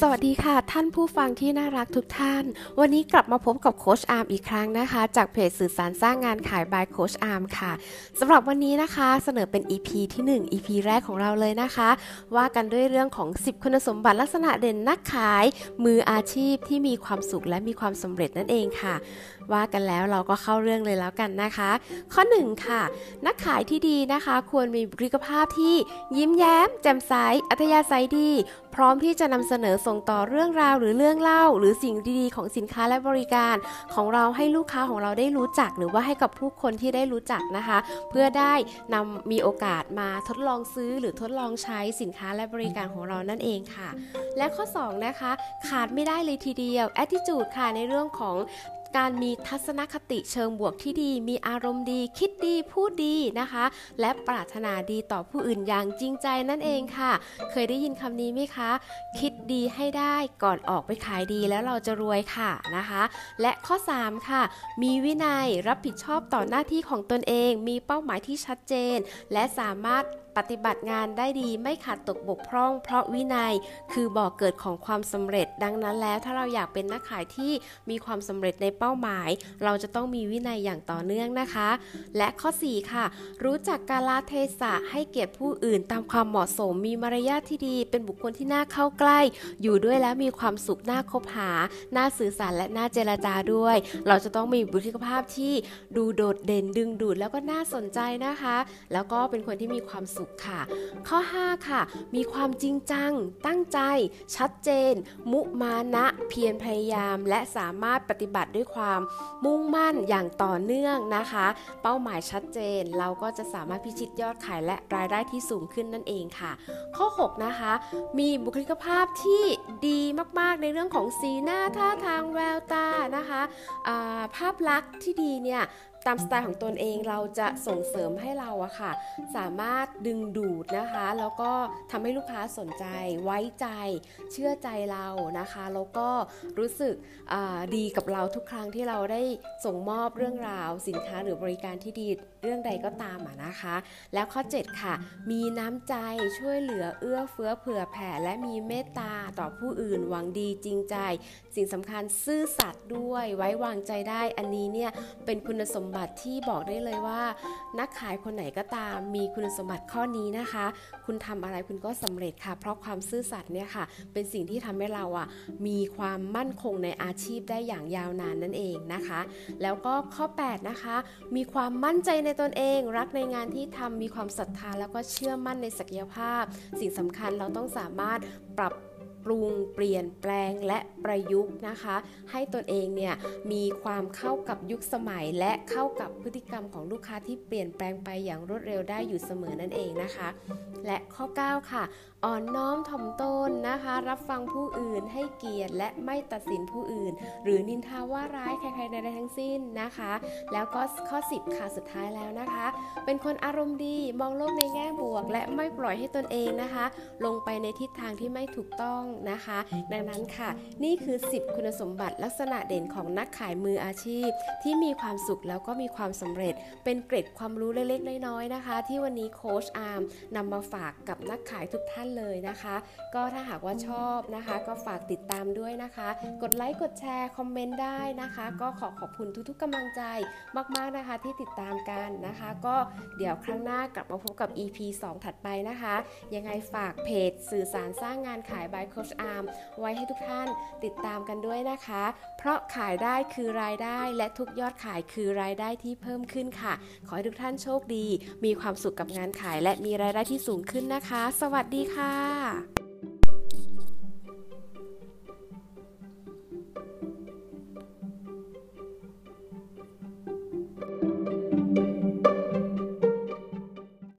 สวัสดีค่ะ ท่านผู้ฟังที่น่ารักทุกท่าน วันนี้กลับมาพบกับโคชอาร์มอีกครั้งนะคะ จากเพจสื่อสารสร้างงานขายบายโคชอาร์มค่ะสำหรับวันนี้นะคะเสนอเป็น EP ที่ 1 EP แรกของเราเลยนะคะ ว่ากันด้วยเรื่องของ 10 คุณสมบัติลักษณะเด่นนักขาย มืออาชีพที่มีความสุขและมีความสำเร็จนั่นเองค่ะ ว่ากันแล้วเราก็เข้าเรื่องเลยแล้วกันนะคะ ข้อ1ค่ะ นักขายที่ดีนะคะ ควรมีบุคลิกภาพที่ยิ้มแย้มแจ่มใสอัธยาศัยดี พร้อมที่จะนำเสนอส่งต่อเรื่องราวหรือเรื่องเล่า หรือสิ่งดีๆ ของสินค้าและบริการ ของเราให้ลูกค้าของเราได้รู้จัก หรือว่าให้กับผู้คนที่ได้รู้จักนะคะ เพื่อได้นำมีโอกาสมาทดลองซื้อ หรือทดลองใช้สินค้าและบริการของเรานั่นเองค่ะ และข้อ 2 นะคะ ขาดไม่ได้เลยทีเดียว attitude ค่ะในเรื่องของ การมีทัศนคติเชิงบวกที่ดี มีอารมณ์ดี คิดดี พูดดีนะคะ และปรารถนาดีต่อผู้อื่นอย่างจริงใจนั่นเองค่ะ เคยได้ยินคำนี้ไหมคะ คิด ดีให้ได้ก่อนออกไปขายดีแล้วเราจะรวยค่ะนะคะ และข้อ 3 ค่ะ มีวินัยรับผิดชอบต่อหน้าที่ของตนเอง มีเป้าหมายที่ชัดเจน และสามารถปฏิบัติงานได้ดีไม่ขาดตกบกพร่อง เพราะวินัยคือบ่อกเกิดของความสำเร็จ ดังนั้นแล้วถ้าเราอยากเป็นนักขายที่มีความสำเร็จในเป้าหมาย เราจะต้องมีวินัยอย่างต่อเนื่องนะคะ และข้อ 4 ค่ะ รู้จักกาลเทศะให้เกียรติผู้อื่นตามความเหมาะสมมีมารยาทที่ดี เป็นบุคคลที่น่าเข้าใกล้อยู่ด้วยแล้วมีความสุขน่าคบหา น่าสื่อสารและน่าเจรจาด้วย เราจะต้องมีบุคลิกภาพที่ดูโดดเด่นดึงดูดแล้วก็น่าสนใจนะคะ แล้วก็เป็นคนที่มีความสุขค่ะ ข้อ 5 ค่ะ มีความจริงจัง ตั้งใจ ชัดเจน มุมานะ เพียรพยายาม และสามารถปฏิบัติด้วยความมุ่งมั่นอย่างต่อเนื่องนะคะ เป้าหมายชัดเจน เราก็จะสามารถพิชิตยอดขายและรายได้ที่สูงขึ้นนั่นเองค่ะ ข้อ 6 นะคะ มีบุคลิกภาพที่ที่ดีมากๆในเรื่องของสีหน้าท่าทางแววตานะคะภาพลักษณ์ที่ดีเนี่ย ตามสไตล์ของตนเองเราจะส่งเสริมให้เราอะค่ะ สามารถดึงดูดนะคะ แล้วก็ทำให้ลูกค้าสนใจไว้ใจ เชื่อใจเรานะคะ แล้วก็รู้สึกดีกับเราทุกครั้งที่เราได้ส่งมอบเรื่องราว สินค้าหรือบริการที่ดีเรื่องใดก็ตามอะนะคะ แล้วข้อ 7 ค่ะ มีน้ำใจช่วยเหลือเอื้อเฟื้อเผื่อแผ่และมีเมตตาต่อผู้อื่นหวังดีจริงใจ สิ่งสำคัญซื่อสัตย์ด้วยไว้วางใจได้อันนี้เนี่ยเป็นคุณสมบัติที่บอกได้เลยว่า นักขายคนไหนก็ตามมีคุณสมบัติข้อนี้นะคะ คุณทำอะไรคุณก็สำเร็จค่ะ เพราะความซื่อสัตย์เนี่ยค่ะ เป็นสิ่งที่ทำให้เราอะมีความมั่นคงในอาชีพได้อย่างยาวนานนั่นเองนะคะ แล้วก็ข้อ 8 นะคะ มีความมั่นใจในตนเอง รักในงานที่ทำมีความศรัทธาแล้วก็เชื่อมั่นในศักยภาพ สิ่งสำคัญเราต้องสามารถปรับ ปรุงเปลี่ยนแปลงและประยุกต์นะคะ ให้ตนเองเนี่ยมีความเข้ากับยุคสมัย และเข้ากับพฤติกรรมของลูกค้าที่เปลี่ยนแปลงไปอย่างรวดเร็วได้อยู่เสมอนั่นเองนะคะ และข้อ 9 ค่ะ อ่อนน้อมถ่อมตนนะคะ รับฟังผู้อื่นให้เกียรติและไม่ตัดสินผู้อื่น หรือนินทาว่าร้ายใครๆใดๆทั้งสิ้นนะคะ แล้วก็ข้อ 10 ค่ะสุดท้ายแล้วนะคะ เป็นคนอารมณ์ดีมองโลกในแง่บวก และไม่ปล่อยให้ตนเองนะคะ ลงไปในทิศทางที่ไม่ถูกต้องนะคะ ดังนั้นค่ะ นี่คือ 10 คุณสมบัติลักษณะเด่นของนักขายมืออาชีพ ที่มีความสุขแล้วก็มีความสำเร็จ เป็นเกร็ดความรู้เล็กๆ น้อยๆนะคะ ที่วันนี้โค้ชอาร์มนำมาฝากกับนักขายทุกท่านเลยนะคะ ก็ถ้าหากว่าชอบนะคะ ก็ฝากติดตามด้วยนะคะ กดไลค์กดแชร์คอมเมนต์ได้นะคะ ก็ขอขอบคุณทุกๆกำลังใจมากๆนะคะที่ติดตามกันนะคะ ก็เดี๋ยวครั้งหน้ากลับมาพบกับ EP 2 ถัดไปนะคะ ยังไงฝากเพจสื่อสารสร้างงานขาย by Coach Arm ไว้ให้ทุกท่านติดตามกันด้วยนะคะ เพราะขายได้คือรายได้และทุกยอดขายคือรายได้ที่เพิ่มขึ้นค่ะ ขอให้ทุกท่านโชคดี มีความสุขกับงานขายและมีรายได้ที่สูงขึ้นนะคะ สวัสดีค่ะ